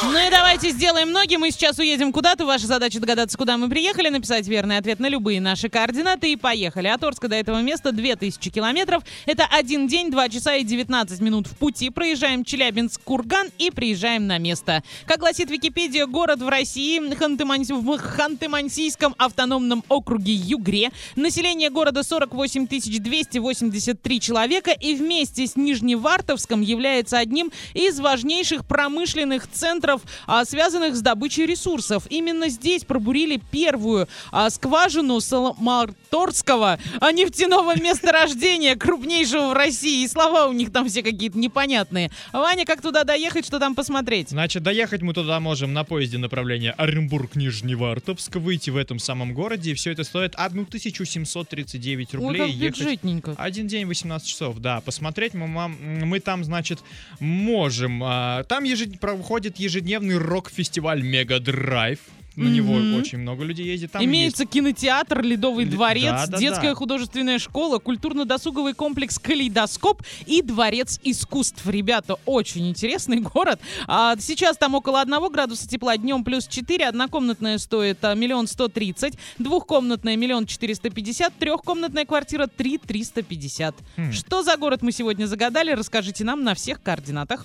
Ну и давайте сделаем ноги. Мы сейчас уедем куда-то. Ваша задача догадаться, куда мы приехали, написать верный ответ на любые наши координаты и поехали. От Орска до этого места 2000 километров. Это один день, 2 часа и 19 минут в пути. Проезжаем Челябинск-Курган и приезжаем на место. Как гласит Википедия, город в России, в Ханты-Мансийском автономном округе Югре. Население города 48 283 человека и вместе с Нижневартовском является одним из важнейших промышленных центров, а, связанных с добычей ресурсов. Именно здесь пробурили первую а, скважину Саламарторского а, нефтяного месторождения, крупнейшего в России. И слова у них там все какие-то непонятные. Ваня, как туда доехать, что там посмотреть? Значит, доехать мы туда можем на поезде направления Оренбург-Нижневартовск, выйти в этом самом городе, и все это стоит 1739 Ой, рублей. как ехать бюджетненько. Один день 18 часов, да. Посмотреть мы, мы там, значит, можем. Там ежед- проходит ежедневный рок-фестиваль Мега Драйв. На него Мгм. очень много людей ездит. Там Имеется кинотеатр, Ледовый Ле- дворец, да, да, детская да. художественная школа, культурно-досуговый комплекс Калейдоскоп и Дворец искусств. Ребята, очень интересный город. А, сейчас там около 1 градуса тепла, днем плюс 4, однокомнатная стоит а, миллион сто тридцать, двухкомнатная миллион четыреста пятьдесят, трехкомнатная квартира три триста пятьдесят. Хм. Что за город мы сегодня загадали, расскажите нам на всех координатах.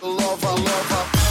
Если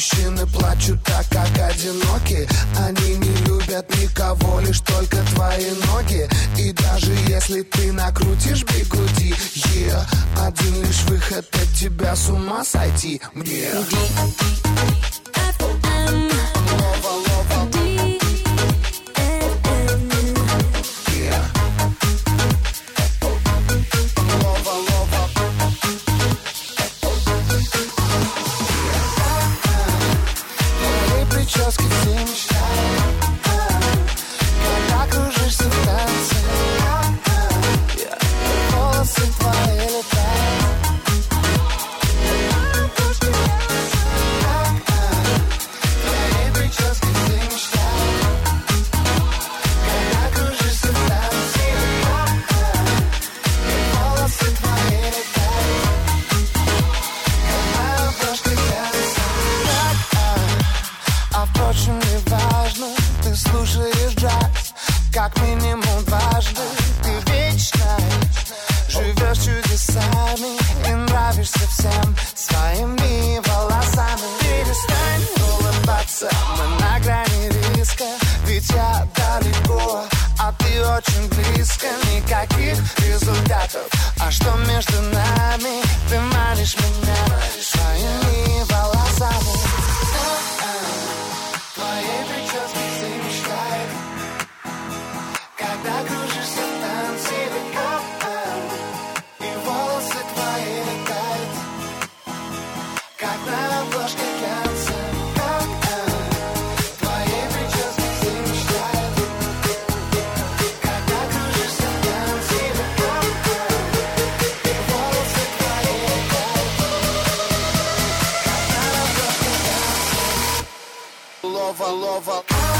Мужчины плачут так, как одиноки. Они не любят никого Лишь только твои ноги. И даже если ты накрутишь бигуди yeah, Один лишь выход от тебя с ума сойти. Мне. Yeah. Как минимум дважды. Ты вечно живешь чудесами И нравишься всем своими волосами. Перестань улыбаться, мы на грани риска Ведь я далеко, а ты очень близко. Никаких результатов, а что между нами? Ты манишь меня своими волосами. Твоей прически все мечтают lover.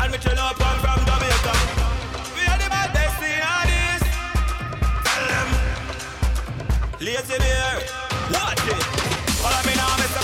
And me chill up come from Jamaica. We are the baddest in all this. Tell them. Lazy bear. Watch it. Follow me now, Mr.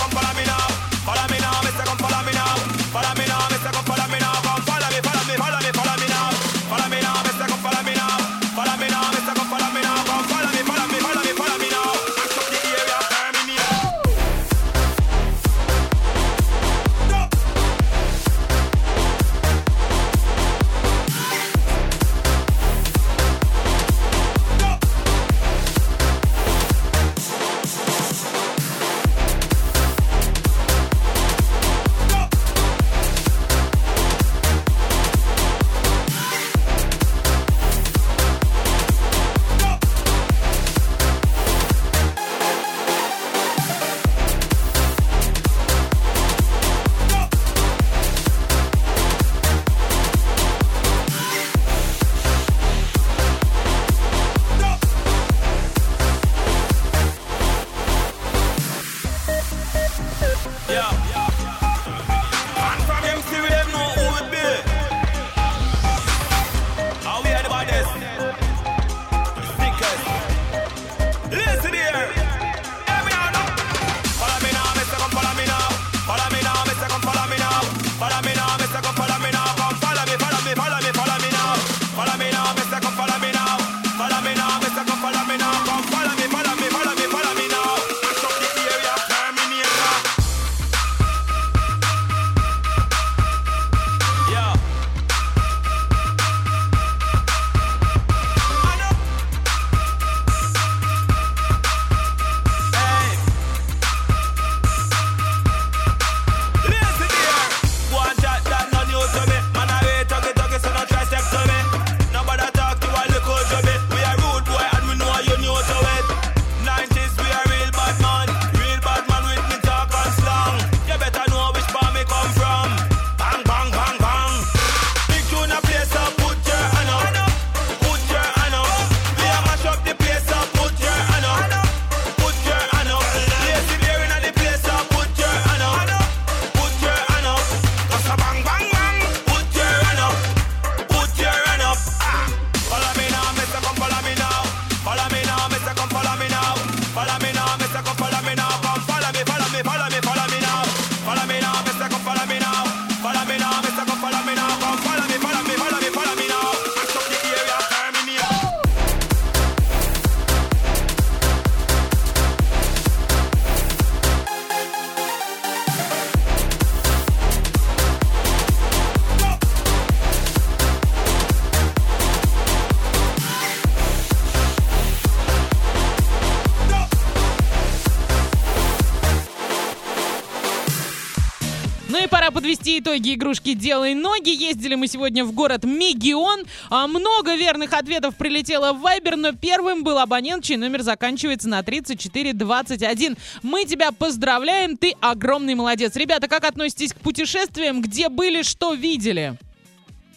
Ну и пора подвести итоги игрушки «Делай ноги». Ездили мы сегодня в город Мегион. А, много верных ответов прилетело в Вайбер, но первым был абонент, чей номер заканчивается на 3421. Мы тебя поздравляем, ты огромный молодец. Ребята, как относитесь к путешествиям? Где были, что видели?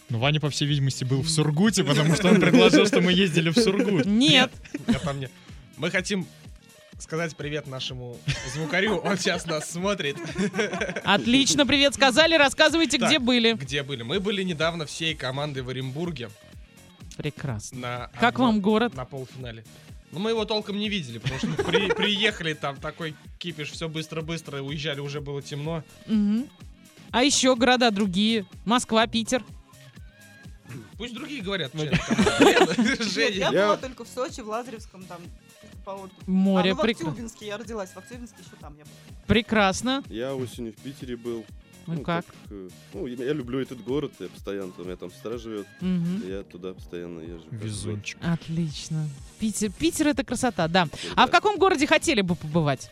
Ну, Ваня, по всей видимости, был в Сургуте, потому что он предложил, что мы ездили в Сургут. Нет. Я по мне. Мы хотим сказать привет нашему звукарю. Он сейчас нас смотрит. Отлично, привет сказали. Рассказывайте, где Так, были. Где были? Мы были недавно всей командой в Оренбурге Прекрасно. на Как одно- вам город? на полуфинале. Но мы его толком не видели, потому что мы при- приехали, там такой кипиш, все быстро-быстро, уезжали, уже было темно. Мгм. А еще города другие. Москва, Питер. Пусть другие говорят. Я- была только в Сочи, в Лазаревском, там, по отдыху. Море, а, ну, в прекрасно. Актюбинске я родилась, в Актюбинске еще там я была. Прекрасно. Я осенью в Питере был. Ну как? э, ну, я я люблю этот город, я постоянно, у меня там сестра живет, Мгм. я туда постоянно езжу. Везунчик. Отлично. Питер, Питер это красота, да. А Да. в каком городе хотели бы побывать?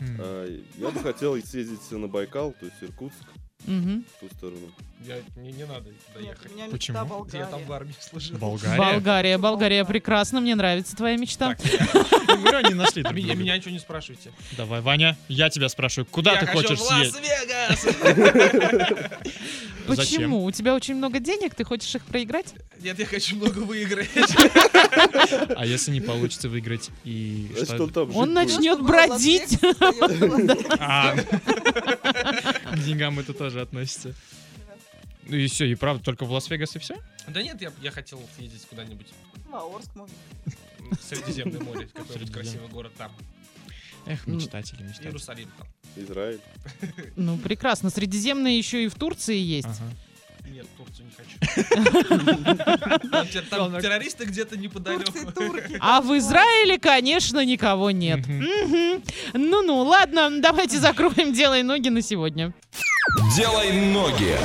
М. А, я бы хотел съездить на Байкал, то есть Иркутск. Мгм. в ту сторону. Я, не, не надо Нет, доехать. у меня Почему? мечта Я Болгария. там в армии служил. Болгария? Болгария, Болгария, Болгария. прекрасно, мне нравится твоя мечта. Так, я- Говорю, они нашли друг меня, друга. меня ничего не спрашивайте. Давай, Ваня, я тебя спрашиваю, куда я ты хочу хочешь в съездить? Лас-Вегас! Почему? У тебя очень много денег, ты хочешь их проиграть? Нет, я хочу много выиграть. А если не получится выиграть и что? он начнет бродить. А, к деньгам это тоже относится. Ну и все, и правда, только в Лас-Вегас и все? Да нет, я, я хотел съездить куда-нибудь Лаорск можно. в Средиземное море, какой-нибудь красивый город там. Эх, Ну, мечтатели, мечтатели. Иерусалим там. Израиль. Ну, прекрасно. Средиземное еще и в Турции есть. Ага. Нет, Турцию не хочу. Там те- Там террористы где-то неподалеку. А в Израиле, конечно, никого нет. Ну-ну, ладно, давайте закроем «Делай ноги» на сегодня. Делай ноги.